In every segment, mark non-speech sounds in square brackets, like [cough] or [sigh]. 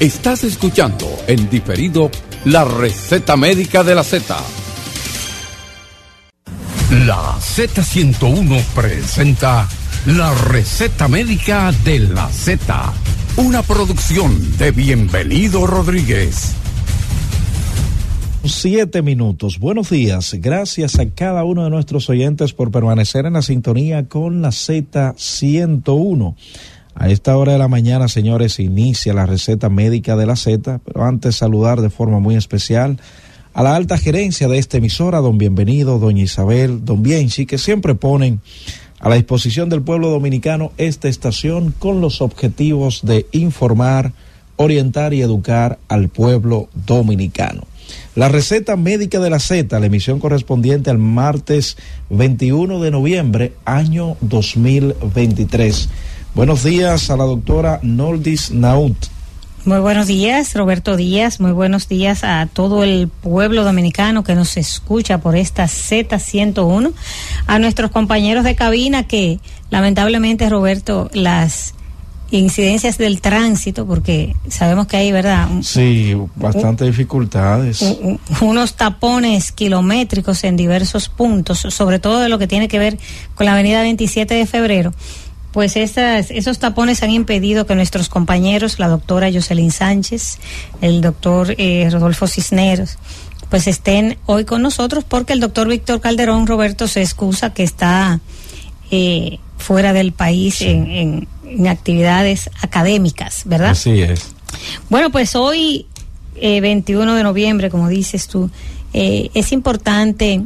Estás escuchando en diferido la receta médica de la Z. La Z101 presenta la receta médica de la Z, una producción de Bienvenido Rodríguez. Siete minutos. Buenos días. Gracias a cada uno de nuestros oyentes por permanecer en la sintonía con la Z101. A esta hora de la mañana, señores, inicia la receta médica de la Z, pero antes saludar de forma muy especial a la alta gerencia de esta emisora, don Bienvenido, doña Isabel, don Bienchi, que siempre ponen a la disposición del pueblo dominicano esta estación con los objetivos de informar, orientar y educar al pueblo dominicano. La receta médica de la Z, la emisión correspondiente al martes 21 de noviembre, año 2023. Buenos días a la doctora Noldis Naut. Muy buenos días, Roberto Díaz. Muy buenos días a todo el pueblo dominicano que nos escucha por esta Z101. A nuestros compañeros de cabina que lamentablemente, Roberto, las incidencias del tránsito, porque sabemos que hay, ¿verdad? sí, bastantes dificultades. unos tapones kilométricos en diversos puntos, sobre todo de lo que tiene que ver con la avenida 27 de febrero pues esas, esos tapones han impedido que nuestros compañeros, la doctora Jocelyn Sánchez, el doctor eh, Rodolfo Cisneros, pues estén hoy con nosotros porque el doctor Víctor Calderón Roberto se excusa que está eh, fuera del país en, en, actividades académicas, ¿verdad? Así es. Bueno, pues hoy, 21 eh, de noviembre, como dices tú, es importante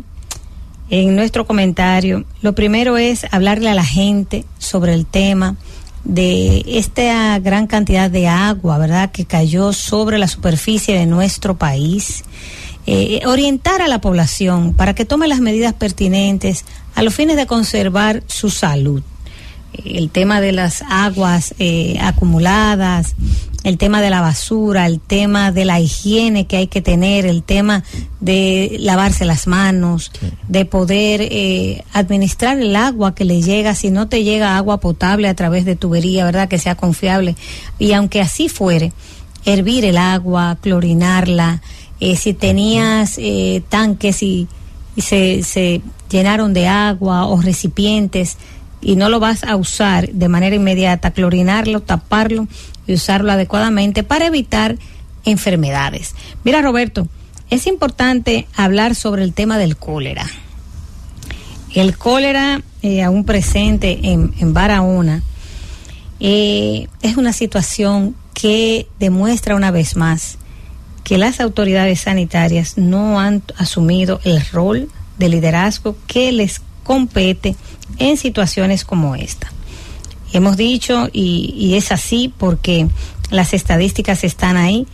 en nuestro comentario. Lo primero es hablarle a la gente sobre el tema de esta gran cantidad de agua, ¿verdad?, que cayó sobre la superficie de nuestro país. Eh, orientar a la población para que tome las medidas pertinentes a los fines de conservar su salud el tema de las aguas eh, acumuladas, el tema de la basura, el tema de la higiene que hay que tener, el tema de lavarse las manos, de poder eh, administrar el agua que le llega, si no te llega agua potable a través de tubería, ¿verdad? Que sea confiable. Y aunque así fuere, hervir el agua, clorinarla, eh, si tenías tanques y, y se, se llenaron de agua o recipientes, y no lo vas a usar de manera inmediata, clorinarlo, taparlo y usarlo adecuadamente para evitar enfermedades. Mira, Roberto, es importante hablar sobre el tema del cólera. El cólera, eh, aún presente en, Barahona, eh, es una situación que demuestra una vez más que las autoridades sanitarias no han asumido el rol de liderazgo que les compete en situaciones como esta. Hemos dicho, y, es así porque las estadísticas están ahí,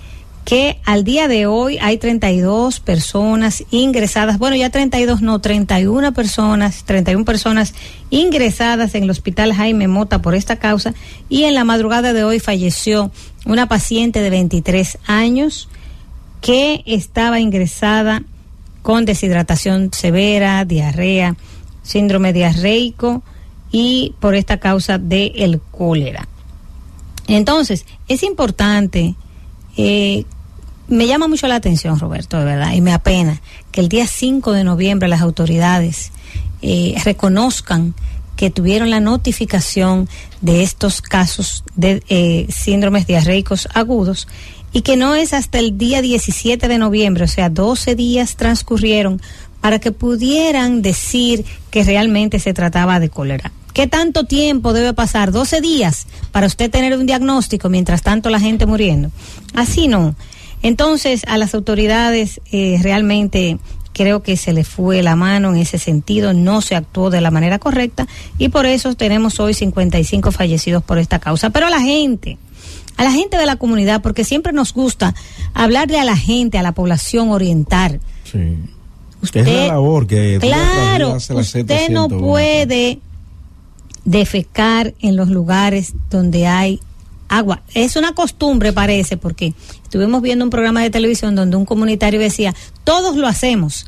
que al día de hoy hay 32 personas ingresadas, bueno, ya 32 no, 31 personas, 31 personas ingresadas en el hospital Jaime Mota por esta causa y en la madrugada de hoy falleció una paciente de 23 años que estaba ingresada con deshidratación severa, diarrea, síndrome diarreico y por esta causa del el cólera. Entonces, es importante, eh, me llama mucho la atención, Roberto, de verdad, y me apena que el día 5 de noviembre las autoridades eh, reconozcan que tuvieron la notificación de estos casos de eh, síndromes diarreicos agudos y que no es hasta el día 17 de noviembre, o sea, 12 días transcurrieron para que pudieran decir que realmente se trataba de cólera. ¿Qué tanto tiempo debe pasar? 12 días para usted tener un diagnóstico, mientras tanto la gente muriendo. Así no. Entonces, a las autoridades eh, realmente creo que se le fue la mano en ese sentido, no se actuó de la manera correcta y por eso tenemos hoy 55 fallecidos por esta causa. Pero a la gente, a la gente de la comunidad, porque siempre nos gusta hablarle a la gente, a la población, orientar. Sí es la labor que claro, usted no puede defecar en los lugares donde hay agua. Es una costumbre, parece, porque estuvimos viendo un programa de televisión donde un comunitario decía, todos lo hacemos,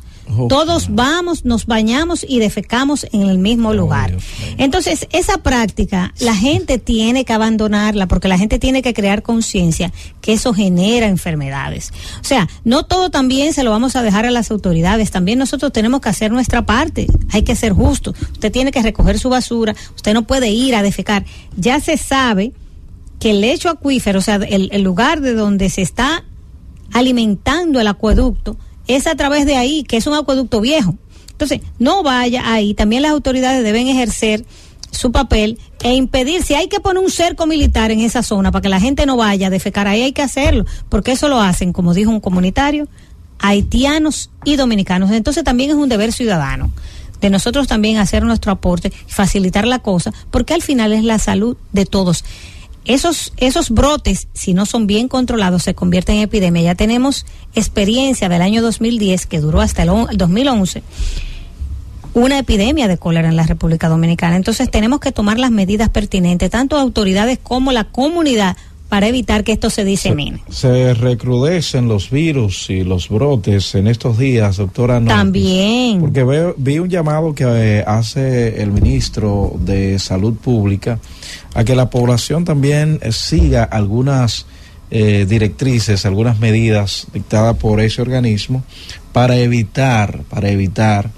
Todos vamos, nos bañamos y defecamos en el mismo lugar. Entonces, esa práctica la gente tiene que abandonarla porque la gente tiene que crear conciencia que eso genera enfermedades. O sea, no todo también se lo vamos a dejar a las autoridades, también nosotros tenemos que hacer nuestra parte, hay que ser justos. Usted tiene que recoger su basura, usted no puede ir a defecar. Ya se sabe que el lecho acuífero, o sea, el, el lugar de donde se está alimentando el acueducto, es a través de ahí, que es un acueducto viejo. Entonces, no vaya ahí. También las autoridades deben ejercer su papel e impedir, si hay que poner un cerco militar en esa zona para que la gente no vaya a defecar, ahí hay que hacerlo, porque eso lo hacen, como dijo un comunitario, haitianos y dominicanos. Entonces también es un deber ciudadano de nosotros también hacer nuestro aporte, facilitar la cosa, porque al final es la salud de todos esos, esos brotes, si no son bien controlados, se convierten en epidemia. Ya tenemos experiencia del año 2010, que duró hasta el 2011, una epidemia de cólera en la República Dominicana. Entonces tenemos que tomar las medidas pertinentes, tanto autoridades como la comunidad, para evitar que esto se disemine. Se, recrudecen los virus y los brotes en estos días, doctora. También. Porque veo, vi un llamado que eh, hace el ministro de Salud Pública a que la población también eh, siga algunas eh, directrices, algunas medidas dictadas por ese organismo para evitar, para evitar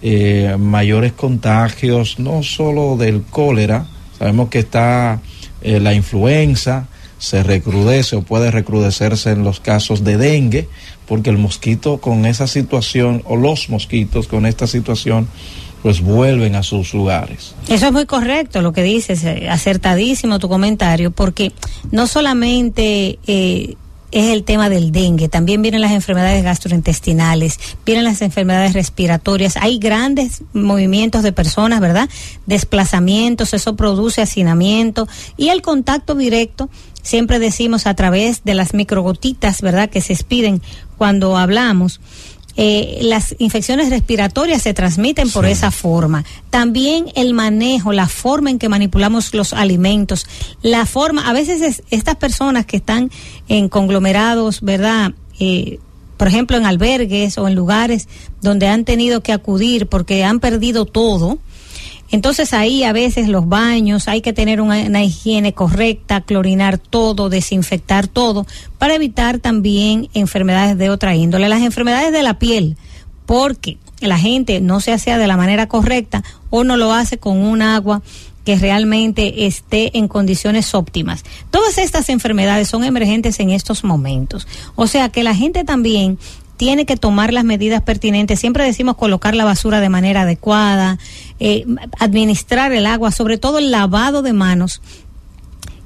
eh, mayores contagios, no solo del cólera, sabemos que está la influenza, se recrudece o puede recrudecerse en los casos de dengue, porque el mosquito con esa situación, o los mosquitos con esta situación, pues vuelven a sus lugares. Eso es muy correcto lo que dices, eh, acertadísimo tu comentario, porque no solamente eh, es el tema del dengue, también vienen las enfermedades gastrointestinales, vienen las enfermedades respiratorias, hay grandes movimientos de personas, ¿verdad? Desplazamientos, eso produce hacinamiento y el contacto directo, siempre decimos a través de las microgotitas, ¿verdad? Que se expiden cuando hablamos eh, las infecciones respiratorias se transmiten por esa forma. También el manejo, la forma en que manipulamos los alimentos, la forma, a veces estas personas que están en conglomerados, ¿verdad? Eh, por ejemplo, en albergues o en lugares donde han tenido que acudir porque han perdido todo, entonces ahí a veces los baños hay que tener una, higiene correcta, clorinar todo, desinfectar todo, para evitar también enfermedades de otra índole. Las enfermedades de la piel, porque la gente no se hace de la manera correcta o no lo hace con un agua que realmente esté en condiciones óptimas. Todas estas enfermedades son emergentes en estos momentos. O sea que la gente también tiene que tomar las medidas pertinentes. Siempre decimos colocar la basura de manera adecuada, eh, administrar el agua, sobre todo el lavado de manos,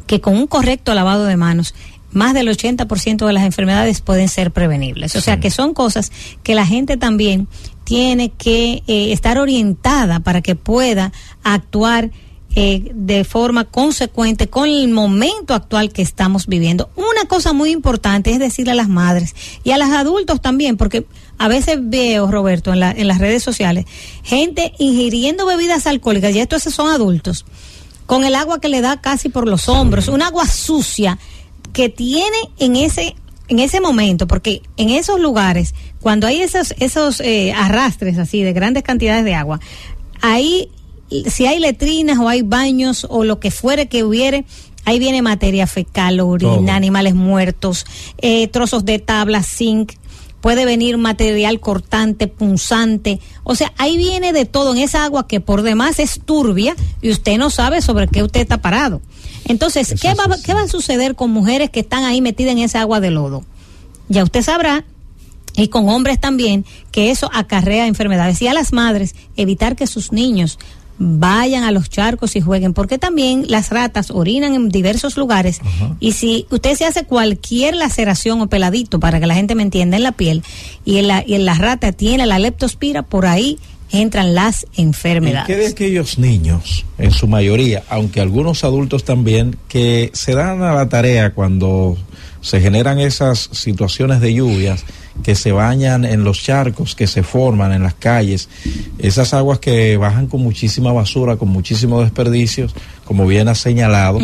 que con un correcto lavado de manos más del 80% de las enfermedades pueden ser prevenibles. O sea que son cosas que la gente también tiene que eh, estar orientada para que pueda actuar eh, de forma consecuente con el momento actual que estamos viviendo. Una cosa muy importante es decirle a las madres y a los adultos también, porque a veces veo, Roberto, en, la, en las redes sociales, gente ingiriendo bebidas alcohólicas, y estos son adultos, con el agua que le da casi por los hombros, un agua sucia que tiene en ese en ese momento, porque en esos lugares, cuando hay esos, esos eh, arrastres así de grandes cantidades de agua, ahí si hay letrinas o hay baños o lo que fuere que hubiere, ahí viene materia fecal, orina, animales muertos, eh, trozos de tabla, zinc, puede venir material cortante, punzante, o sea, ahí viene de todo en esa agua que por demás es turbia y usted no sabe sobre qué usted está parado. Entonces, ¿qué va, ¿qué va a suceder con mujeres que están ahí metidas en esa agua de lodo? Ya usted sabrá y con hombres también, que eso acarrea enfermedades. Y a las madres, evitar que sus niños vayan a los charcos y jueguen, porque también las ratas orinan en diversos lugares y si usted se hace cualquier laceración o peladito, para que la gente me entienda, en la piel y en la, y en la rata tiene la leptospira, por ahí entran las enfermedades. ¿Qué de aquellos niños, en su mayoría, aunque algunos adultos también, que se dan a la tarea cuando se generan esas situaciones de lluvias que se bañan en los charcos que se forman en las calles, esas aguas que bajan con muchísima basura, con muchísimos desperdicios, como bien ha señalado.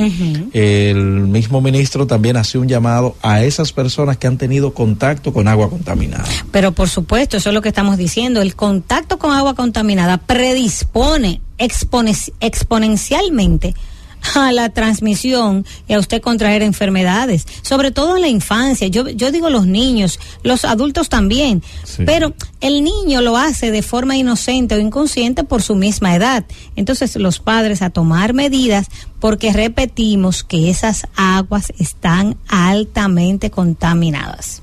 El mismo ministro también hace un llamado a esas personas que han tenido contacto con agua contaminada. Pero por supuesto, eso es lo que estamos diciendo, el contacto con agua contaminada predispone exponencialmente a la transmisión y a usted contraer enfermedades, sobre todo en la infancia. Yo, yo digo los niños, los adultos también, pero el niño lo hace de forma inocente o inconsciente por su misma edad. Entonces los padres a tomar medidas porque repetimos que esas aguas están altamente contaminadas.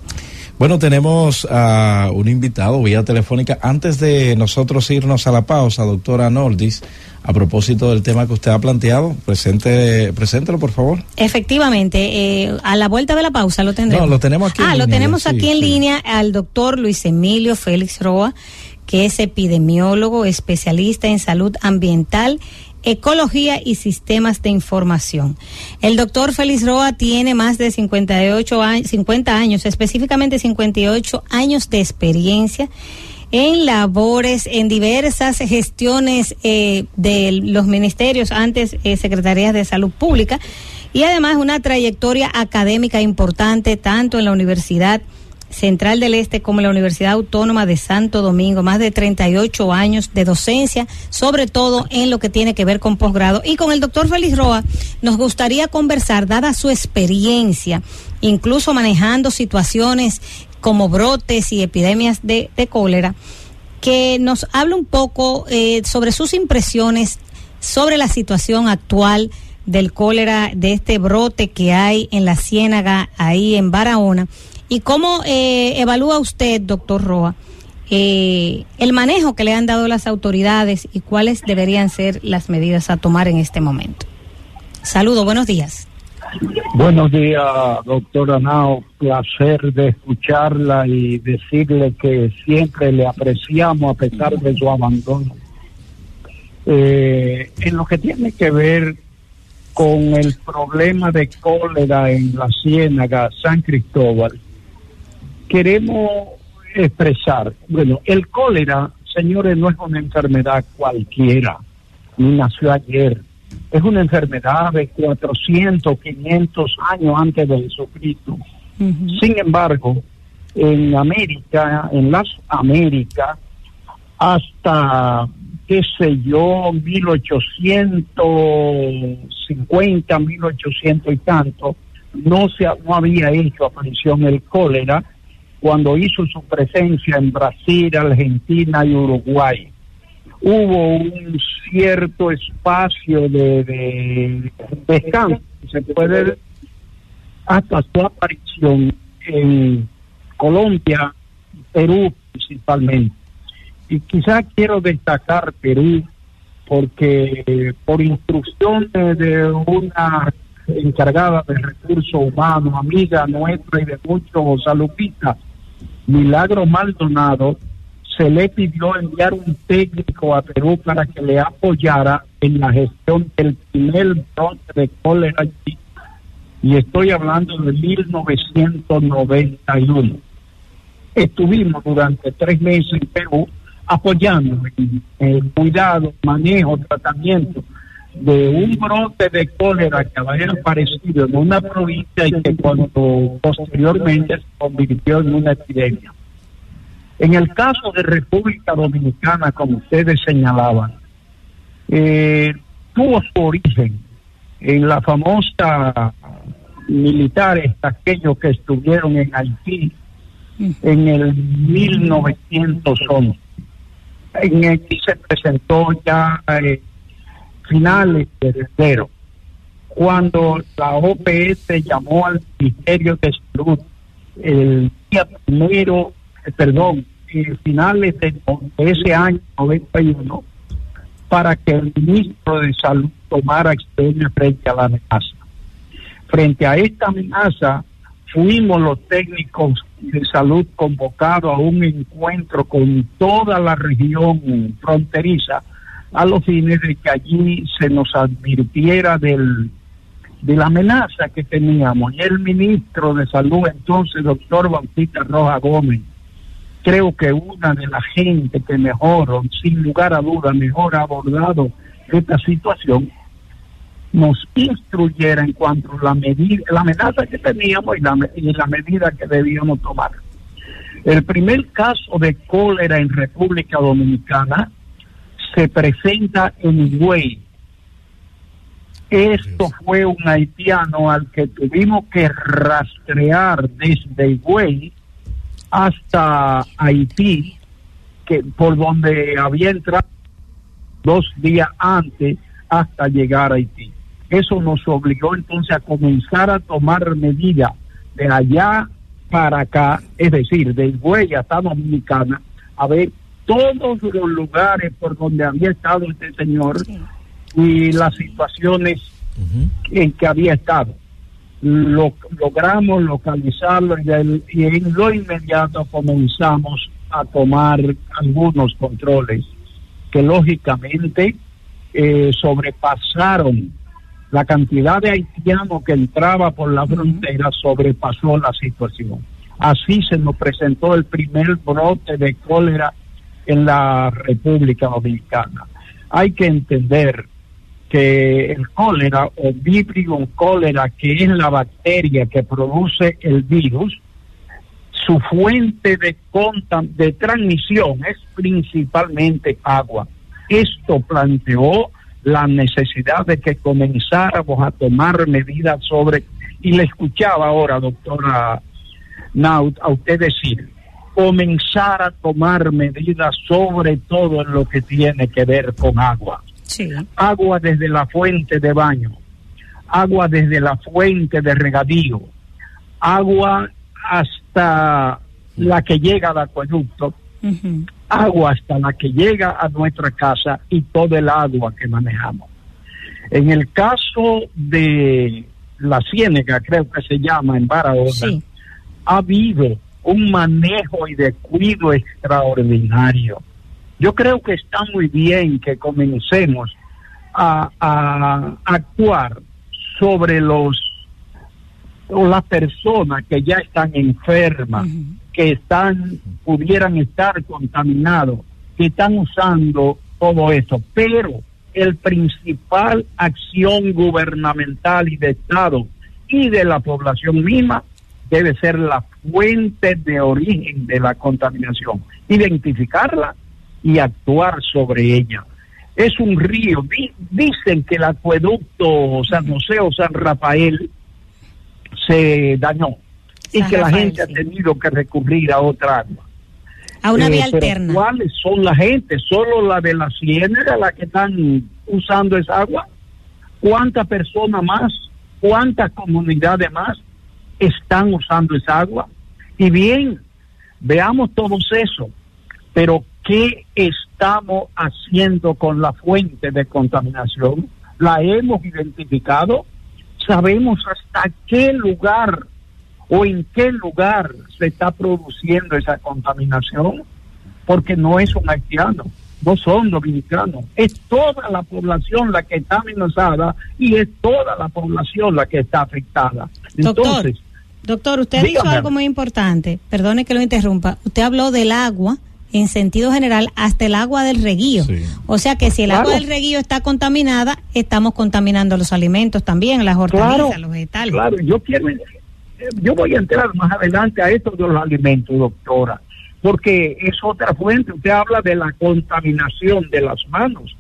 Bueno, tenemos a un invitado vía telefónica. Antes de nosotros irnos a la pausa, doctora Nordis, a propósito del tema que usted ha planteado. Presente, preséntelo, por favor. Efectivamente, eh, a la vuelta de la pausa lo tendremos. No, lo tenemos aquí. Ah, lo tenemos aquí en línea al doctor Luis Emilio Félix Roa, que es epidemiólogo, especialista en salud ambiental ecología y sistemas de información. El doctor Félix Roa tiene más de 58 años, 50 años, específicamente 58 años de experiencia en labores, en diversas gestiones eh, de los ministerios, antes eh, secretarías de salud pública, y además una trayectoria académica importante tanto en la Universidad Central del Este como en la Universidad Autónoma de Santo Domingo, más de 38 años de docencia, sobre todo en lo que tiene que ver con posgrado. Y con el doctor Félix Roa nos gustaría conversar, dada su experiencia, incluso manejando situaciones como brotes y epidemias de, cólera, que nos hable un poco eh, sobre sus impresiones sobre la situación actual del cólera, de este brote que hay en la Ciénaga, ahí en Barahona, y cómo eh, evalúa usted, doctor Roa, eh, el manejo que le han dado las autoridades y cuáles deberían ser las medidas a tomar en este momento. Saludos, buenos días. Buenos días, doctora Nao. Placer de escucharla y decirle que siempre le apreciamos a pesar de su abandono. Eh, en lo que tiene que ver con el problema de cólera en la Ciénaga, San Cristóbal, queremos expresar, bueno, el cólera, señores, no es una enfermedad cualquiera, ni nació ayer es una enfermedad de 400, 500 años antes de Jesucristo. Sin embargo, en América, en las Américas, hasta, qué sé yo, 1850, 1800 y tanto, no, se, no había hecho aparición el cólera cuando hizo su presencia en Brasil, Argentina y Uruguay hubo un cierto espacio de, descanso, se puede hasta su aparición en Colombia, Perú principalmente. Y quizás quiero destacar Perú porque por instrucciones de una encargada de recursos humanos, amiga nuestra y de muchos salupistas, Milagro Maldonado, se le pidió enviar un técnico a Perú para que le apoyara en la gestión del primer brote de cólera allí. Y estoy hablando de 1991. Estuvimos durante tres meses en Perú apoyando en el cuidado, manejo, tratamiento de un brote de cólera que había aparecido en una provincia y que cuando posteriormente se convirtió en una epidemia. En el caso de República Dominicana, como ustedes señalaban, eh, tuvo su origen en la famosa militares, aquellos que estuvieron en Haití en el 1911. En que se presentó ya eh, finales de enero, cuando la OPS llamó al Ministerio de Salud el día primero perdón, eh, finales de, ese año 91 para que el ministro de Salud tomara acción frente a la amenaza. Frente a esta amenaza, fuimos los técnicos de salud convocados a un encuentro con toda la región fronteriza a los fines de que allí se nos advirtiera del de la amenaza que teníamos. Y el ministro de Salud entonces, doctor Bautista Roja Gómez, creo que una de las gente que mejor, sin lugar a duda, mejor ha abordado esta situación, nos instruyera en cuanto a la medida, la amenaza que teníamos y la, y la medida que debíamos tomar. El primer caso de cólera en República Dominicana se presenta en Higüey. Esto fue un haitiano al que tuvimos que rastrear desde Higüey hasta Haití, que por donde había entrado dos días antes hasta llegar a Haití. Eso nos obligó entonces a comenzar a tomar medidas de allá para acá, es decir, de Higüey hasta Dominicana, a ver todos los lugares por donde había estado este señor y las situaciones en que había estado. Lo, logramos localizarlo y, y, en lo inmediato comenzamos a tomar algunos controles que lógicamente eh, sobrepasaron la cantidad de haitianos que entraba por la frontera, sobrepasó la situación. Así se nos presentó el primer brote de cólera en la República Dominicana. Hay que entender que el cólera o vibrio cólera, que es la bacteria que produce el virus, su fuente de, de transmisión es principalmente agua. Esto planteó la necesidad de que comenzáramos a tomar medidas sobre, y le escuchaba ahora, doctora Naut, a usted decir, comenzar a tomar medidas sobre todo en lo que tiene que ver con agua. Sí. Agua desde la fuente de baño, agua desde la fuente de regadío, agua hasta la que llega al acueducto, agua hasta la que llega a nuestra casa y todo el agua que manejamos. En el caso de la ciénega, creo que se llama en Barahona, Sí. ha habido un manejo y descuido extraordinario. Yo creo que está muy bien que comencemos a, a actuar sobre los o las personas que ya están enfermas, que están pudieran estar contaminados, que están usando todo eso, pero el principal acción gubernamental y de Estado y de la población misma debe ser la fuente de origen de la contaminación, identificarla y actuar sobre ella. Es un río, Di- dicen que el acueducto San José o San Rafael se dañó y San que la gente ha tenido que recurrir a otra agua. A una Eh, vía alterna. ¿Cuáles son la gente? ¿Solo la de la ciénaga la que están usando esa agua? ¿Cuántas personas más? ¿Cuántas comunidades más están usando esa agua? Y bien, veamos todo eso, pero ¿qué estamos haciendo con la fuente de contaminación? ¿La hemos identificado? ¿Sabemos hasta qué lugar o en qué lugar se está produciendo esa contaminación? Porque no es un haitiano, no son dominicanos, es toda la población la que está amenazada y es toda la población la que está afectada. Doctor, Entonces, doctor, usted dígame. algo muy importante. Perdone que lo interrumpa. Usted habló del agua en sentido general hasta el agua del reguío. Sí. O sea que si el Claro. agua del reguío está contaminada, estamos contaminando los alimentos también, las hortalizas, Claro, los vegetales. Claro, yo quiero, eh, yo voy a entrar más adelante a esto de los alimentos, doctora, porque es otra fuente. Usted habla de la contaminación de las manos,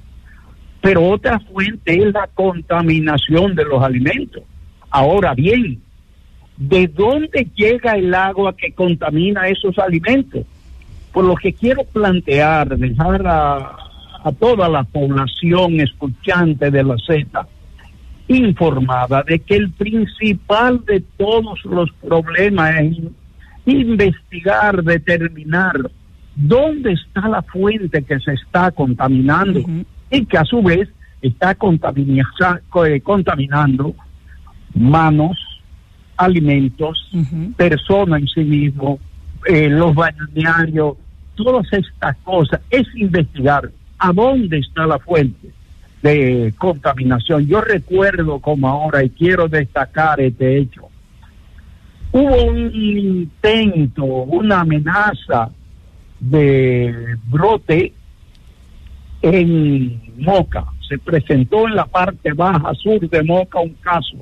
pero otra fuente es la contaminación de los alimentos. Ahora bien, ¿de dónde llega el agua que contamina esos alimentos? Por lo que quiero plantear, dejar a, a toda la población escuchante de la Z, informada de que el principal de todos los problemas es investigar, determinar dónde está la fuente que se está contaminando y que a su vez está eh, contaminando manos, alimentos, Ujú. persona en sí mismo, eh, los balnearios, todas estas cosas, es investigar a dónde está la fuente. de contaminación. Yo recuerdo como ahora, y quiero destacar este hecho, hubo un intento, una amenaza de brote en Moca. Se presentó en la parte baja sur de Moca un caso.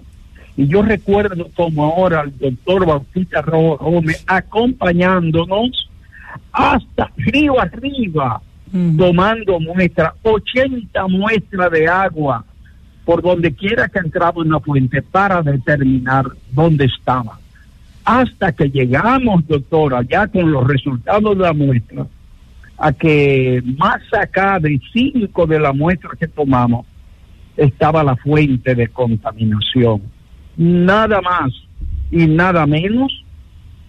Y yo recuerdo como ahora el doctor Bautista Gómez acompañándonos hasta río arriba, tomando muestras, 80 muestras de agua por donde quiera que entraba una fuente para determinar dónde estaba. Hasta que llegamos, doctora, ya con los resultados de la muestra, a que más acá de cinco de la muestra que tomamos estaba la fuente de contaminación. Nada más y nada menos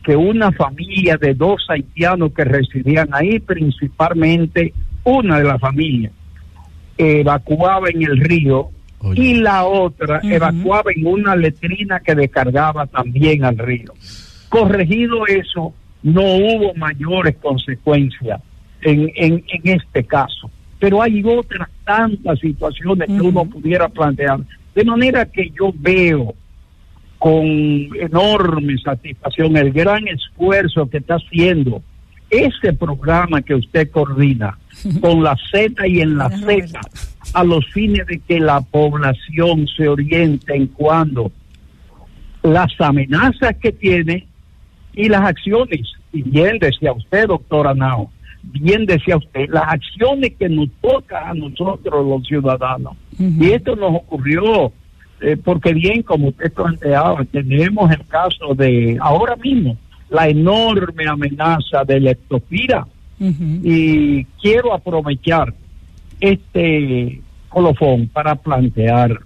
que una familia de dos haitianos que residían ahí, principalmente una de las familias, evacuaba en el río y la otra evacuaba en una letrina que descargaba también al río. Corregido eso, no hubo mayores consecuencias en, en, este caso. Pero hay otras tantas situaciones que uno pudiera plantear. De manera que yo veo con enorme satisfacción el gran esfuerzo que está haciendo ese programa que usted coordina [laughs] con la Z y en la Z a los fines de que la población se oriente en cuando las amenazas que tiene y las acciones. Y bien decía usted, doctora Nao, bien decía usted, las acciones que nos toca a nosotros los ciudadanos. Y esto nos ocurrió eh, porque bien, como usted planteaba, tenemos el caso de ahora mismo la enorme amenaza de leptopira. Y quiero aprovechar este colofón para plantear,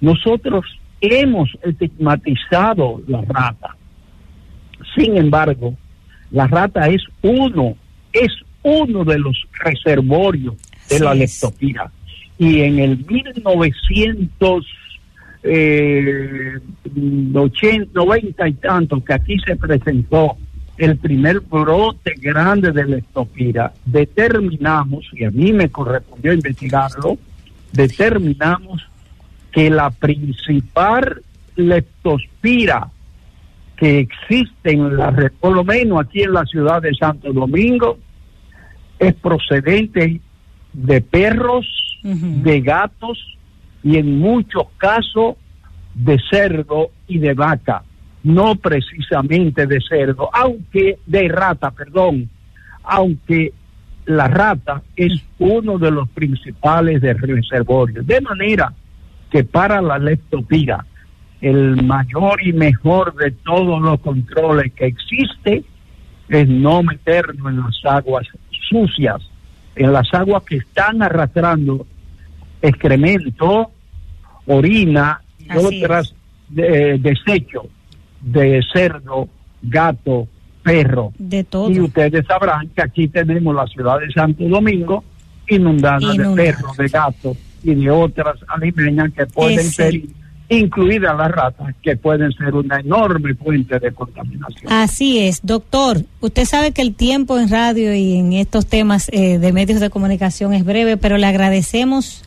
nosotros hemos estigmatizado la rata. Sin embargo, la rata es uno es uno de los reservorios de la leptopira. Y en el 1990 eh, y tanto que aquí se presentó el primer brote grande de leptopira, determinamos, y a mí me correspondió investigarlo, determinamos que la principal leptospira que existen, la, por lo menos aquí en la ciudad de Santo Domingo, es procedente de perros, de gatos y en muchos casos de cerdo y de vaca, no precisamente de cerdo, aunque de rata, perdón, aunque la rata es uno de los principales de reservorios. De manera que para la leptopira el mayor y mejor de todos los controles que existe es no meternos en las aguas sucias, en las aguas que están arrastrando excremento, orina y otras de, desechos de cerdo, gato, perro. De todo. Y ustedes sabrán que aquí tenemos la ciudad de Santo Domingo inundada, de perros, de gatos y de otras alimeñas que pueden ser incluidas las ratas, que pueden ser una enorme fuente de contaminación. Así es, doctor. Usted sabe que el tiempo en radio y en estos temas eh, de medios de comunicación es breve, pero le agradecemos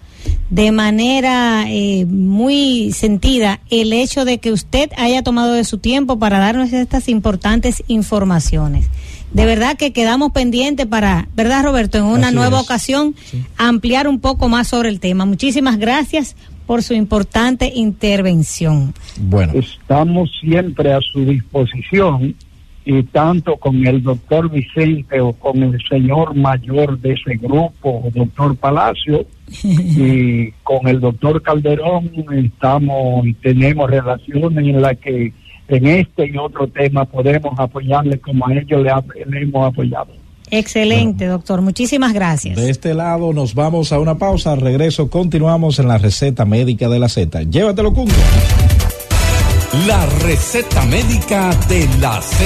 de manera eh, muy sentida el hecho de que usted haya tomado de su tiempo para darnos estas importantes informaciones. De verdad que quedamos pendientes para, ¿verdad Roberto? En una nueva ocasión ampliar un poco más sobre el tema. Muchísimas gracias por su importante intervención. Bueno. Estamos siempre a su disposición y tanto con el doctor Vicente o con el señor mayor de ese grupo, doctor Palacio, [laughs] y con el doctor Calderón estamos y tenemos relaciones en las que en este y otro tema podemos apoyarle como a ellos le hemos apoyado. Excelente, doctor. Muchísimas gracias. De este lado nos vamos a una pausa. Al regreso continuamos en la receta médica de la Z. Llévatelo, Cungo. La receta médica de la Z.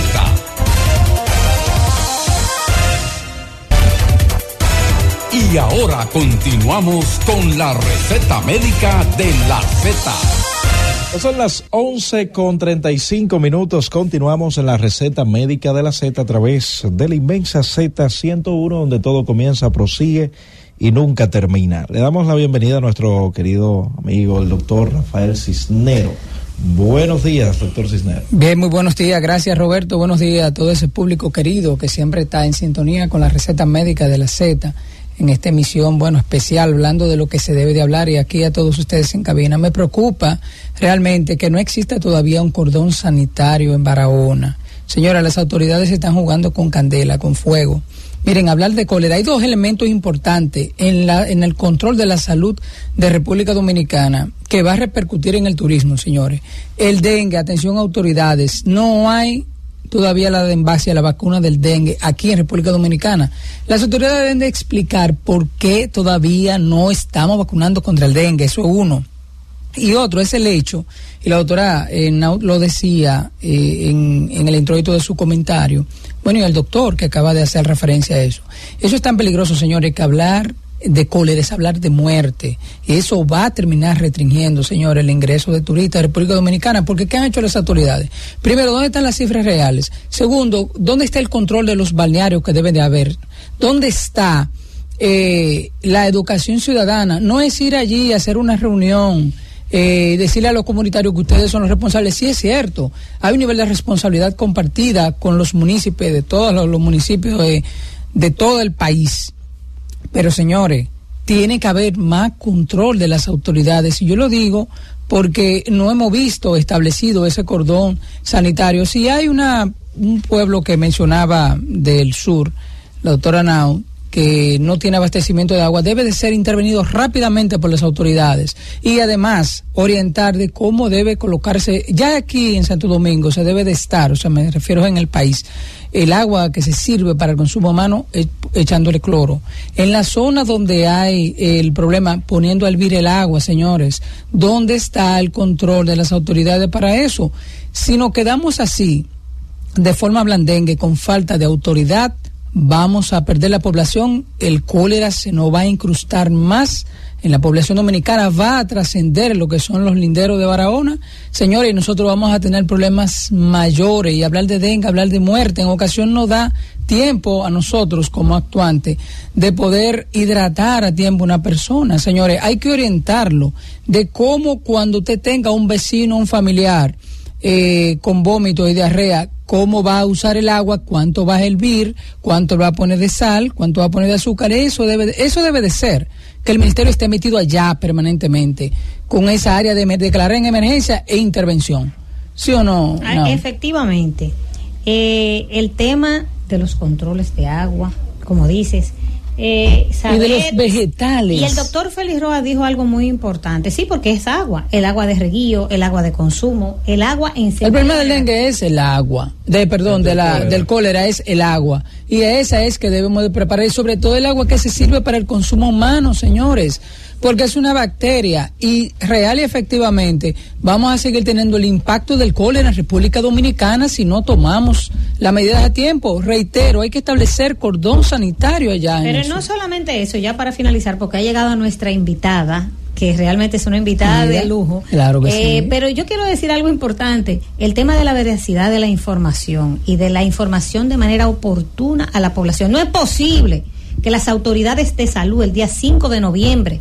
Y ahora continuamos con la receta médica de la Z. Son las 11 con 35 minutos. Continuamos en la receta médica de la Z a través de la inmensa Z101, donde todo comienza, prosigue y nunca termina. Le damos la bienvenida a nuestro querido amigo, el doctor Rafael Cisnero. Buenos días, doctor Cisnero. Bien, muy buenos días. Gracias, Roberto. Buenos días a todo ese público querido que siempre está en sintonía con la receta médica de la Z en esta emisión, bueno, especial, hablando de lo que se debe de hablar y aquí a todos ustedes en cabina. Me preocupa realmente que no exista todavía un cordón sanitario en Barahona. Señora, las autoridades están jugando con candela, con fuego. Miren, hablar de cólera, hay dos elementos importantes en, la, en el control de la salud de República Dominicana que va a repercutir en el turismo, señores. El dengue, atención autoridades, no hay todavía la de la vacuna del dengue aquí en República Dominicana. Las autoridades deben de explicar por qué todavía no estamos vacunando contra el dengue, eso es uno. Y otro es el hecho, y la doctora eh, lo decía eh, en, en, el introito de su comentario, bueno, y el doctor que acaba de hacer referencia a eso. Eso es tan peligroso, señores, que hablar de cólera es hablar de muerte. Y eso va a terminar restringiendo, señores, el ingreso de turistas a República Dominicana. Porque ¿qué han hecho las autoridades? Primero, ¿dónde están las cifras reales? Segundo, ¿dónde está el control de los balnearios que deben de haber? ¿Dónde está eh, la educación ciudadana? No es ir allí a hacer una reunión. Eh, decirle a los comunitarios que ustedes son los responsables, sí es cierto, hay un nivel de responsabilidad compartida con los municipios de todos los, municipios de, de todo el país pero señores, tiene que haber más control de las autoridades. Y yo lo digo porque no hemos visto establecido ese cordón sanitario. Si hay una, un pueblo que mencionaba del sur, la doctora Nau, que no tiene abastecimiento de agua debe de ser intervenido rápidamente por las autoridades y además orientar de cómo debe colocarse, ya aquí en Santo Domingo se debe de estar, o sea, me refiero en el país, el agua que se sirve para el consumo humano echándole cloro. En la zona donde hay el problema, poniendo a hervir el agua, señores, ¿dónde está el control de las autoridades para eso? Si nos quedamos así, de forma blandengue, con falta de autoridad, vamos a perder la población, el cólera se nos va a incrustar más en la población dominicana, va a trascender lo que son los linderos de Barahona. Señores, nosotros vamos a tener problemas mayores y hablar de dengue, hablar de muerte, en ocasión no da tiempo a nosotros como actuantes de poder hidratar a tiempo una persona. Señores, hay que orientarlo de cómo cuando usted tenga un vecino, un familiar, eh, con vómito y diarrea, cómo va a usar el agua, cuánto va a hervir, cuánto va a poner de sal, cuánto va a poner de azúcar, eso debe, eso debe de ser, que el ministerio esté metido allá permanentemente, con esa área de declarar en emergencia e intervención. ¿Sí o no? Ah, efectivamente. Eh, el tema de los controles de agua, como dices, eh, y de los vegetales. Y el doctor Félix Roa dijo algo muy importante, sí, porque es agua, el agua de reguío, el agua de consumo, el agua en El problema del dengue es el agua, de perdón, de la, del cólera es el agua. Y esa es que debemos de preparar, y sobre todo el agua que se sirve para el consumo humano, señores porque es una bacteria y real y efectivamente vamos a seguir teniendo el impacto del cólera en República Dominicana si no tomamos las medidas a tiempo. Reitero, hay que establecer cordón sanitario allá. Pero no solamente eso, ya para finalizar, porque ha llegado nuestra invitada que realmente es una invitada de lujo. Claro que eh, sí. Pero yo quiero decir algo importante, el tema de la veracidad de la información y de la información de manera oportuna a la población. No es posible que las autoridades de salud el día 5 de noviembre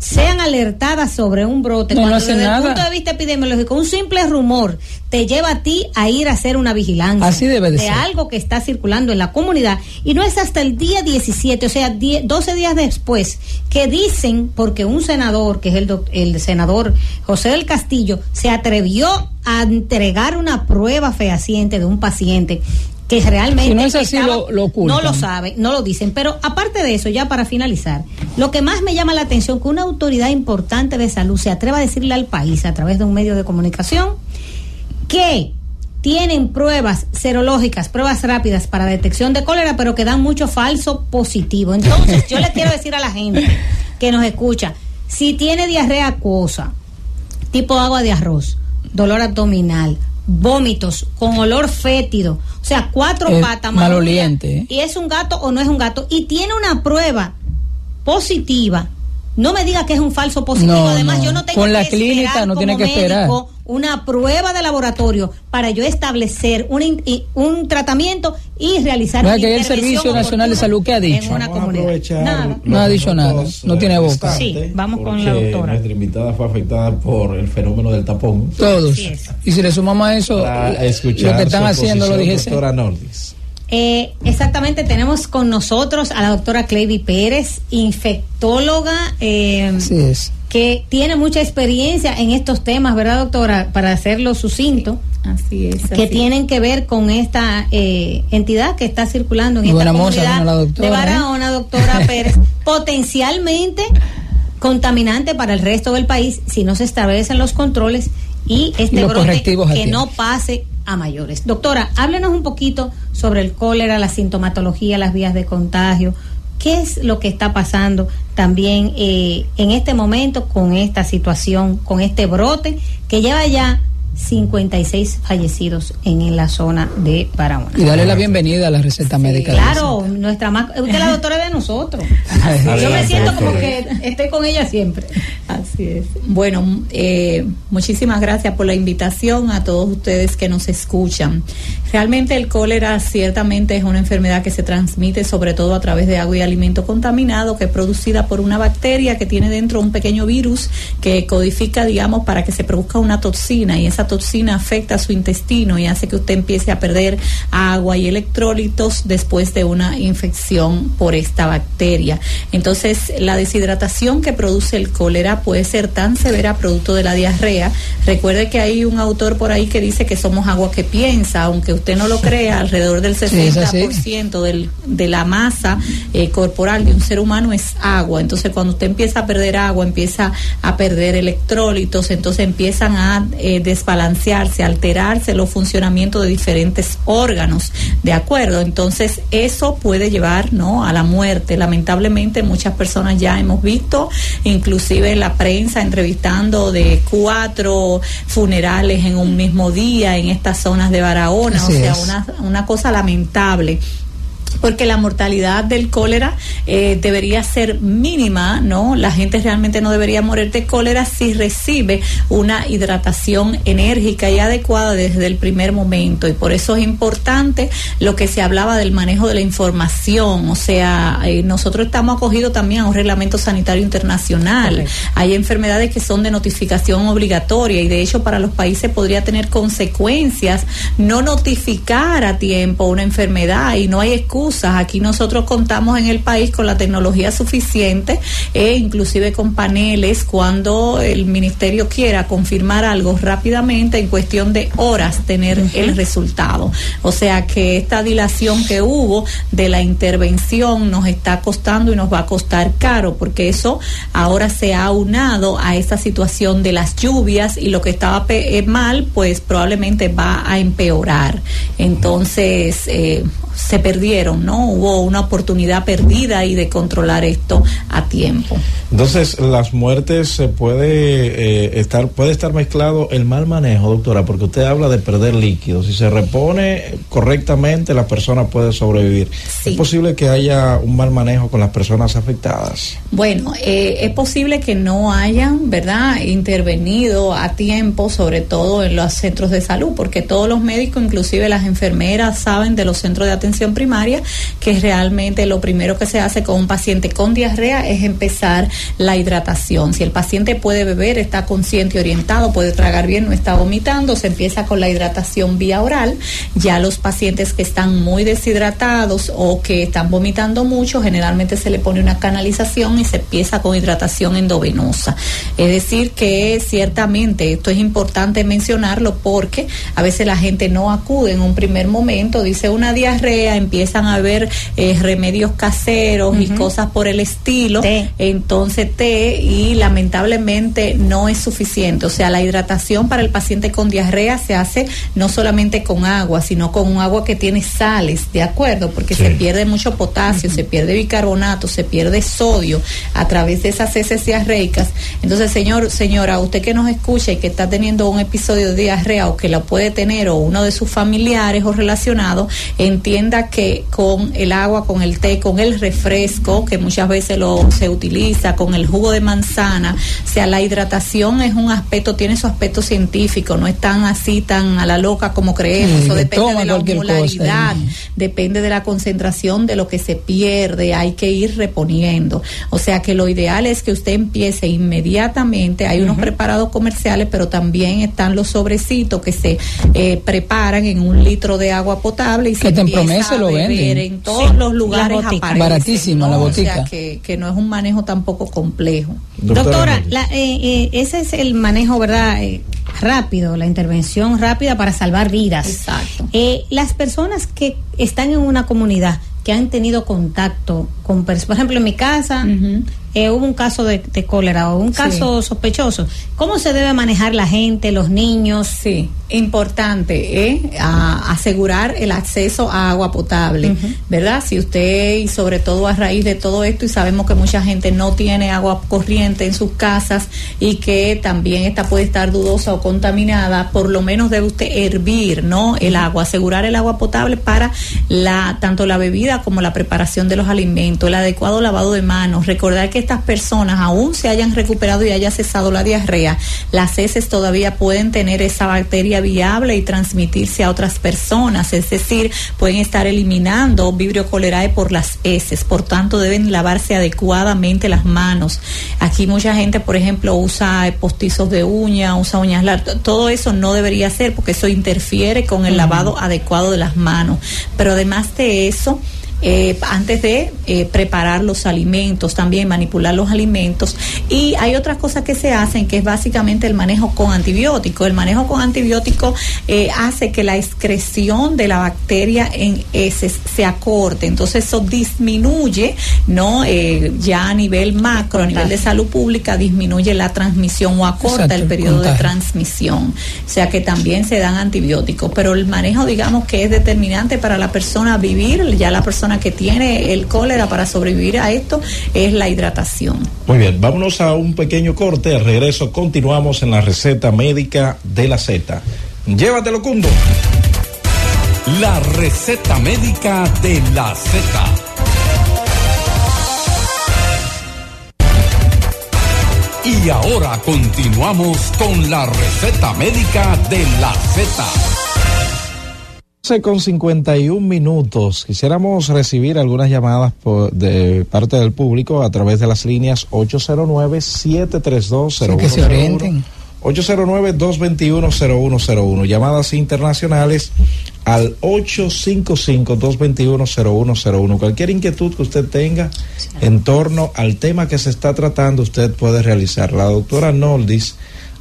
sean alertadas sobre un brote, cuando desde el punto de vista epidemiológico, un simple rumor te lleva a ti a ir a hacer una vigilancia Así debe de, algo que está circulando en la comunidad. Y no es hasta el día 17, o sea, 12 días después, que dicen, porque un senador, que es el, el senador José del Castillo, se atrevió a entregar una prueba fehaciente de un paciente que realmente no es así lo, no lo sabe, no lo dicen. Pero aparte de eso, ya para finalizar, lo que más me llama la atención que una autoridad importante de salud se atreva a decirle al país a través de un medio de comunicación que tienen pruebas serológicas, pruebas rápidas para detección de cólera, pero que dan mucho falso positivo. Entonces, yo le [laughs] quiero decir a la gente que nos escucha, si tiene diarrea acuosa, tipo agua de arroz, dolor abdominal, vómitos con olor fétido, o sea, cuatro patas maloliente. ¿eh? Y es un gato o no es un gato y tiene una prueba positiva. No me diga que es un falso positivo. Además, yo no tengo con la clínica no tiene que esperar una prueba de laboratorio para yo establecer un, un tratamiento y realizar una que el Servicio Nacional de Salud, ¿qué ha dicho? Una Nada. No ha dicho nada, no tiene eh, boca. restantes, Sí, vamos con la doctora. Nuestra invitada fue afectada por el fenómeno del tapón. Todos. Y si le sumamos a eso, lo que están haciendo, lo dije. Doctora Nordis. Eh, exactamente, tenemos con nosotros a la doctora Cleidy Pérez, infectóloga, eh, Así es. que tiene mucha experiencia en estos temas, ¿verdad, doctora? Para hacerlo sucinto, Así es. que así tienen que ver con esta eh, entidad que está circulando en esta buena comunidad ¿no? la doctora, de ¿eh? Barahona, doctora [laughs] Pérez, potencialmente contaminante para el resto del país si no se establecen los controles y este Y brote que tiempo. no pase a mayores. Doctora, háblenos un poquito sobre el cólera, la sintomatología, las vías de contagio. ¿Qué es lo que está pasando también eh, en este momento con esta situación, con este brote que lleva ya 56 fallecidos en, la zona de Barahona? Y darle la bienvenida a la receta médica. Claro, nuestra más, usted es la doctora de nosotros. [laughs] Yo me siento como que estoy con ella siempre. Así es. Bueno, eh, muchísimas gracias por la invitación a todos ustedes que nos escuchan. Realmente el cólera ciertamente es una enfermedad que se transmite sobre todo a través de agua y alimento contaminado, que es producida por una bacteria que tiene dentro un pequeño virus que codifica, digamos, para que se produzca una toxina y esa toxina afecta su intestino y hace que usted empiece a perder agua y electrólitos después de una infección por esta bacteria. Entonces, la deshidratación que produce el cólera puede ser tan severa producto de la diarrea. Recuerde que hay un autor por ahí que dice que somos agua que piensa, aunque usted no lo crea, alrededor del Sí, es así. 60% del, de la masa eh, corporal de un ser humano es agua. Entonces, cuando usted empieza a perder agua, empieza a perder electrólitos, entonces empiezan a eh, desbalancearse, alterarse los funcionamientos de diferentes órganos, ¿de acuerdo? Entonces, eso puede llevar, ¿no?, a la muerte. Lamentablemente, muchas personas ya hemos visto, inclusive en la prensa, entrevistando de cuatro funerales en un mismo día en estas zonas de Barahona, Así o sea, una, una cosa lamentable porque la mortalidad del cólera eh, debería ser mínima, ¿no? La gente realmente no debería morir de cólera si recibe una hidratación enérgica y adecuada desde el primer momento. Y por eso es importante lo que se hablaba del manejo de la información. O sea, eh, nosotros estamos acogidos también a un reglamento sanitario internacional. Hay enfermedades que son de notificación obligatoria y de hecho para los países podría tener consecuencias no notificar a tiempo una enfermedad y no hay Aquí nosotros contamos en el país con la tecnología suficiente e inclusive con paneles cuando el ministerio quiera confirmar algo rápidamente en cuestión de horas tener el resultado. O sea que esta dilación que hubo de la intervención nos está costando y nos va a costar caro porque eso ahora se ha unado a esta situación de las lluvias y lo que estaba pe- eh, mal pues probablemente va a empeorar. Entonces eh, se perdieron, ¿no? Hubo una oportunidad perdida y de controlar esto a tiempo. Entonces, las muertes se puede eh, estar puede estar mezclado el mal manejo, doctora, porque usted habla de perder líquidos. Si se repone correctamente, la persona puede sobrevivir. Sí. Es posible que haya un mal manejo con las personas afectadas. Bueno, eh, es posible que no hayan, ¿verdad?, intervenido a tiempo, sobre todo en los centros de salud, porque todos los médicos, inclusive las enfermeras, saben de los centros de atención primaria que realmente lo primero que se hace con un paciente con diarrea es empezar la hidratación. Si el paciente puede beber, está consciente y orientado, puede tragar bien, no está vomitando, se empieza con la hidratación vía oral. Ya los pacientes que están muy deshidratados o que están vomitando mucho, generalmente se le pone una canalización y se empieza con hidratación endovenosa. Es decir, que ciertamente esto es importante mencionarlo porque a veces la gente no acude en un primer momento, dice una diarrea, empiezan a ver eh, remedios caseros y cosas por el estilo, Té. entonces té y lamentablemente no es suficiente. O sea, la hidratación para el paciente con diarrea se hace no solamente con agua, sino con un agua que tiene sales, ¿de acuerdo? Porque Sí. se pierde mucho potasio, se pierde bicarbonato, se pierde sodio a través de esas heces diarreicas. Entonces, señor, señora, usted que nos escucha y que está teniendo un episodio de diarrea o que la puede tener o uno de sus familiares o relacionados, entiende entienda que con el agua, con el té, con el refresco, que muchas veces lo se utiliza, con el jugo de manzana, o sea, la hidratación es un aspecto, tiene su aspecto científico, no es tan así, tan a la loca como creemos, eso depende de la osmolaridad, depende de la concentración de lo que se pierde, hay que ir reponiendo. O sea que lo ideal es que usted empiece inmediatamente, hay unos preparados comerciales, pero también están los sobrecitos que se eh, preparan en un litro de agua potable y se empieza a lo venden. en todos los lugares aparece, baratísimo la botica. O sea que, que, no es un manejo tampoco complejo. Doctora, la, eh, eh, ese es el manejo, ¿verdad? Eh, rápido, la intervención rápida para salvar vidas. Exacto. Eh, las personas que están en una comunidad que han tenido contacto con, por ejemplo, en mi casa, eh, hubo un caso de, cólera o un caso sospechoso. ¿Cómo se debe manejar la gente, los niños? Sí, importante, ¿eh? asegurar el acceso a agua potable, ¿verdad? Si usted, y sobre todo a raíz de todo esto, y sabemos que mucha gente no tiene agua corriente en sus casas y que también esta puede estar dudosa o contaminada, por lo menos debe usted hervir, ¿no? El agua, asegurar el agua potable para la tanto la bebida como la preparación de los alimentos, el adecuado lavado de manos, recordar que estas personas aún se hayan recuperado y haya cesado la diarrea, las heces todavía pueden tener esa bacteria viable y transmitirse a otras personas, es decir, pueden estar eliminando vibrio cholerae por las heces, por tanto deben lavarse adecuadamente las manos. Aquí mucha gente, por ejemplo, usa postizos de uña, usa uñas largas, todo eso no debería ser porque eso interfiere con el lavado adecuado de las manos. Pero además de eso, eh, antes de eh, preparar los alimentos, también manipular los alimentos. Y hay otras cosas que se hacen, que es básicamente el manejo con antibióticos. El manejo con antibióticos eh, hace que la excreción de la bacteria en heces se acorte. Entonces eso disminuye, ¿no? ya a nivel macro, a nivel de salud pública, disminuye la transmisión o acorta el periodo de transmisión. O sea que también se dan antibióticos. Pero el manejo, digamos que es determinante para la persona vivir, ya la persona que tiene el cólera para sobrevivir a esto es la hidratación. Muy bien, vámonos a un pequeño corte. Al regreso continuamos en la receta médica de la Z. Llévatelo, Cundo. La receta médica de la Z. Y ahora continuamos con la receta médica de la Z con 51 minutos. Quisiéramos recibir algunas llamadas por, de parte del público a través de las líneas 809-732-0101. que se orienten. 809-221-0101. Llamadas internacionales al 855-221-0101. Cualquier inquietud que usted tenga en torno al tema que se está tratando, usted puede realizar. La doctora Noldis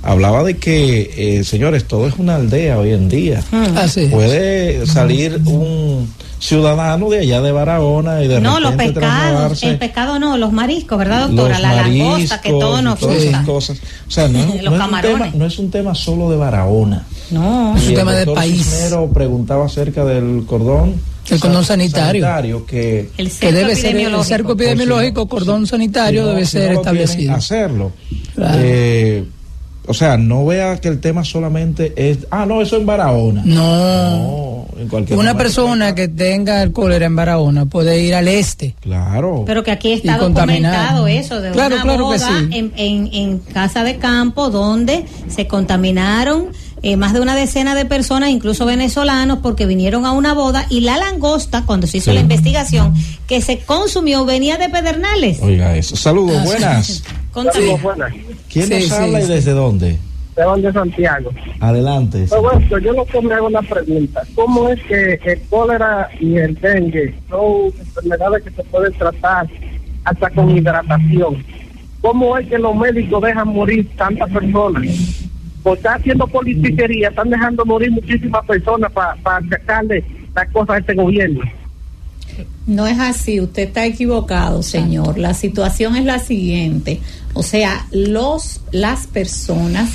hablaba de que, eh, señores, todo es una aldea hoy en día. Puede salir un ciudadano de allá de Barahona y de no los pescados el pescado no los mariscos verdad doctora la langosta que todo nos gusta. cosas. O sea no, es [laughs] un tema, no es un tema solo de Barahona. No. Es un tema del país. Primero preguntaba acerca del cordón el cordón sanitario, que, que, debe ser el cerco epidemiológico cordón sanitario debe ser establecido. hacerlo. Eh, o sea, no vea que el tema solamente es, ah, no, eso en Barahona. No. en cualquier Una persona que tenga el cólera en Barahona puede ir al este. Claro. Pero que aquí está documentado eso de una boda en, en, casa de campo donde se contaminaron eh, más de una decena de personas, incluso venezolanos, porque vinieron a una boda y la langosta, cuando se hizo la investigación, que se consumió venía de Pedernales. Oiga eso. Saludos, buenas. ¿Quién nos habla y desde dónde? De Santiago. Adelante. Pues bueno, yo lo que me hago una pregunta. ¿Cómo es que el cólera y el dengue son enfermedades que se pueden tratar hasta con hidratación? ¿Cómo es que los médicos dejan morir tantas personas? Porque está haciendo politiquería, están dejando morir muchísimas personas para sacarle las cosas a este gobierno. No es así, usted está equivocado, señor. La situación es la siguiente, o sea, los las personas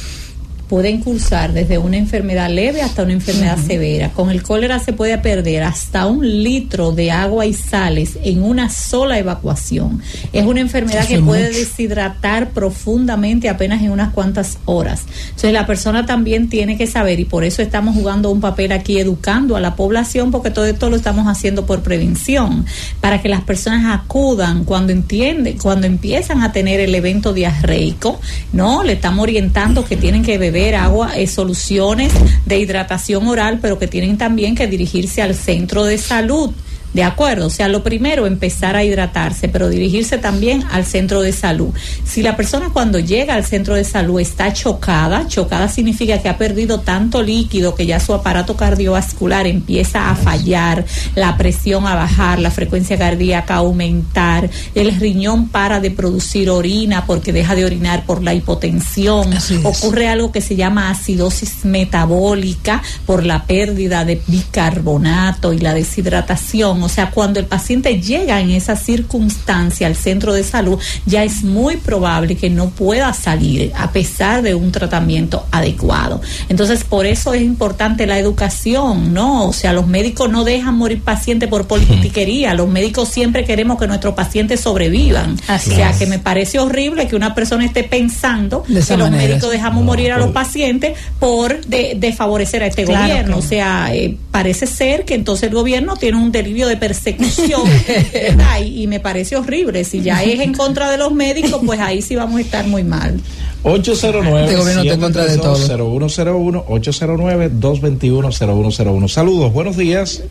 pueden cursar desde una enfermedad leve hasta una enfermedad severa. Con el cólera se puede perder hasta un litro de agua y sales en una sola evacuación. Es una enfermedad que puede deshidratar profundamente apenas en unas cuantas horas. Entonces la persona también tiene que saber y por eso estamos jugando un papel aquí educando a la población porque todo esto lo estamos haciendo por prevención, para que las personas acudan cuando entienden, cuando empiezan a tener el evento diarreico, ¿no? Le estamos orientando que tienen que beber agua, eh, soluciones de hidratación oral, pero que tienen también que dirigirse al centro de salud de acuerdo, o sea, lo primero, empezar a hidratarse, pero dirigirse también al centro de salud. Si la persona cuando llega al centro de salud está chocada, chocada significa que ha perdido tanto líquido que ya su aparato cardiovascular empieza a fallar, la presión a bajar, la frecuencia cardíaca a aumentar, el riñón para de producir orina porque deja de orinar por la hipotensión, ocurre algo que se llama acidosis metabólica por la pérdida de bicarbonato y la deshidratación o sea, cuando el paciente llega en esa circunstancia al centro de salud, ya es muy probable que no pueda salir a pesar de un tratamiento adecuado. Entonces, por eso es importante la educación, ¿no? O sea, los médicos no dejan morir pacientes por politiquería. Los médicos siempre queremos que nuestros pacientes sobrevivan. o sea, que me parece horrible que una persona esté pensando que los médicos dejamos morir a los pacientes por de, favorecer a este gobierno. O sea, eh, parece ser que entonces el gobierno tiene un delirio de persecución, [laughs] Y, me parece horrible. Si ya es en contra de los médicos, pues ahí sí vamos a estar muy mal. 809 este gobierno está en contra de todo. 0101 809 221 0101. Saludos, buenos días.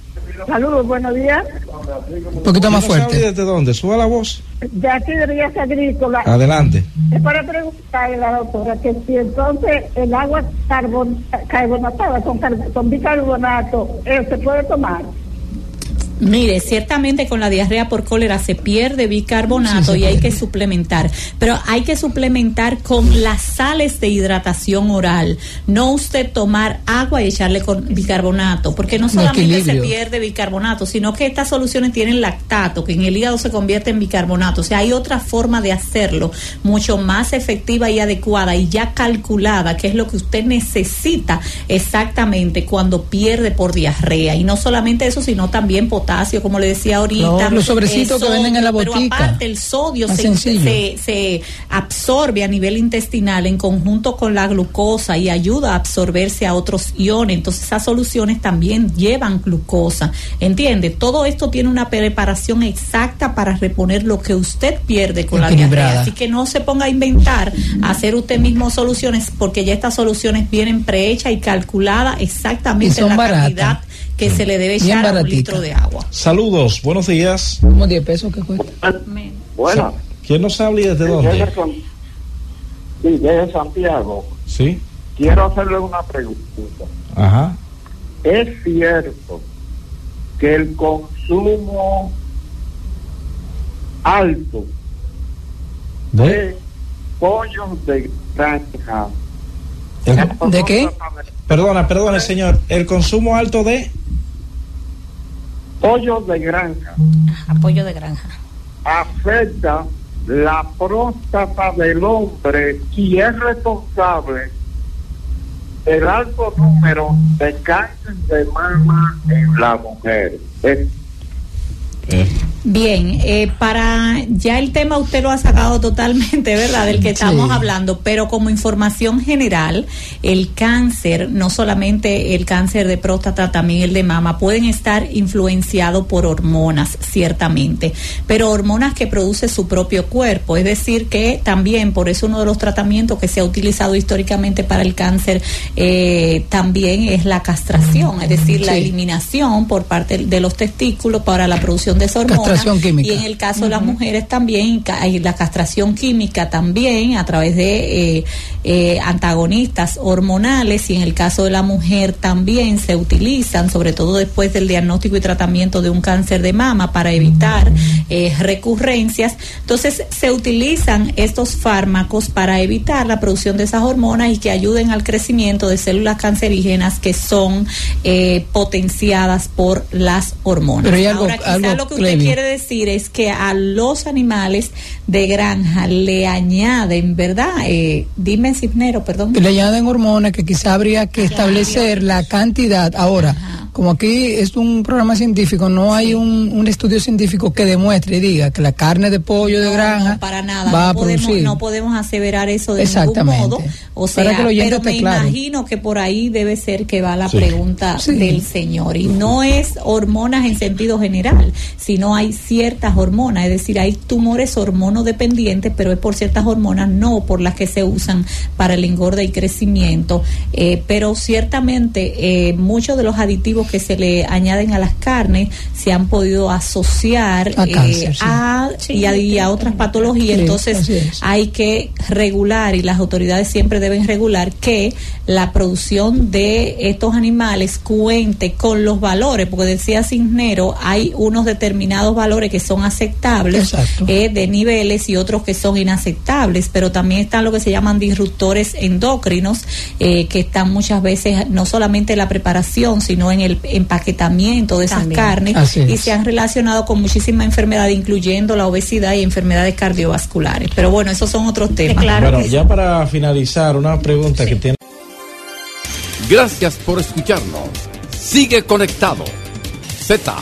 Saludos, buenos días. Un poquito más fuerte. ¿Desde dónde? Suba la voz. De aquí de Rías Agrícola. Adelante. Es para preguntarle a la doctora que si entonces el agua carbon, carbonatada con, con bicarbonato eh, se puede tomar. Mire, ciertamente con la diarrea por cólera se pierde bicarbonato y hay que suplementar, pero hay que suplementar con las sales de hidratación oral, no usted tomar agua y echarle con bicarbonato, porque no solamente se pierde bicarbonato, sino que estas soluciones tienen lactato, que en el hígado se convierte en bicarbonato, o sea, hay otra forma de hacerlo, mucho más efectiva y adecuada y ya calculada, que es lo que usted necesita exactamente cuando pierde por diarrea, y no solamente eso, sino también potasio como le decía ahorita. los sobrecitos que venden en la botica. Pero aparte, el sodio se, se, absorbe a nivel intestinal en conjunto con la glucosa y ayuda a absorberse a otros iones. Entonces, esas soluciones también llevan glucosa. ¿Entiende? Todo esto tiene una preparación exacta para reponer lo que usted pierde con la diarrea. Así que no se ponga a inventar, a hacer usted mismo soluciones, porque ya estas soluciones vienen prehechas y calculadas exactamente la cantidad que se le debe echar a un litro de agua. Saludos, buenos días. ¿Cómo 10 pesos que cuesta? Bueno. ¿Quién nos habla y desde dónde? Sí, desde Santiago. Sí. Quiero hacerle una pregunta. Ajá. ¿Es cierto que el consumo alto de, pollos de granja ¿De qué? Perdona, perdona, señor. ¿El consumo alto de? Pollo de granja. Apoyo de granja. Afecta la próstata del hombre y es responsable del alto número de cáncer de mama en la mujer. Bien, eh, para ya el tema usted lo ha sacado totalmente, ¿verdad? Del que estamos hablando, pero como información general, el cáncer, no solamente el cáncer de próstata, también el de mama, pueden estar influenciados por hormonas, ciertamente, pero hormonas que produce su propio cuerpo, es decir, que también, por eso uno de los tratamientos que se ha utilizado históricamente para el cáncer eh, también es la castración, es decir, la eliminación por parte de los testículos para la producción de esa hormona y en el caso de las mujeres también la castración química también a través de eh, eh, antagonistas hormonales y en el caso de la mujer también se utilizan, sobre todo después del diagnóstico y tratamiento de un cáncer de mama para evitar eh, recurrencias. Entonces se utilizan estos fármacos para evitar la producción de esas hormonas y que ayuden al crecimiento de células cancerígenas que son potenciadas por las hormonas. Pero hay algo, Ahora, quizá lo que usted quiere decir es que a los animales de granja le añaden, ¿verdad? Eh, dime, Cisnero, perdón. Le añaden hormonas que quizá habría que establecer la cantidad. Ahora, como aquí es un programa científico, no hay un, un, estudio científico que demuestre y diga que la carne de pollo de granja para nada, va no a podemos, producir. No podemos aseverar eso de ningún modo. O sea, pero me claro. imagino que por ahí debe ser que va la sí. pregunta sí. del señor. Y no es hormonas en sentido general, sino hay ciertas hormonas, es decir, hay tumores hormonodependientes, pero es por ciertas hormonas, no por las que se usan para el engorde y crecimiento. Eh, pero ciertamente eh, muchos de los aditivos que se le añaden a las carnes se han podido asociar a, cáncer, eh, sí. a, Sí, y, a, y a otras patologías. Sí, Entonces hay que regular y las autoridades siempre deben regular que la producción de estos animales cuente con los valores, porque decía Cisnero, hay unos determinados valores que son aceptables eh, de niveles y otros que son inaceptables, pero también están lo que se llaman disruptores endócrinos, eh, que están muchas veces no solamente en la preparación, sino en el empaquetamiento de esas También. carnes Así y es. se han relacionado con muchísimas enfermedades, incluyendo la obesidad y enfermedades cardiovasculares. Pero bueno, esos son otros temas. Claro bueno, ya para finalizar, una pregunta que tiene. Gracias por escucharnos. Sigue conectado. Z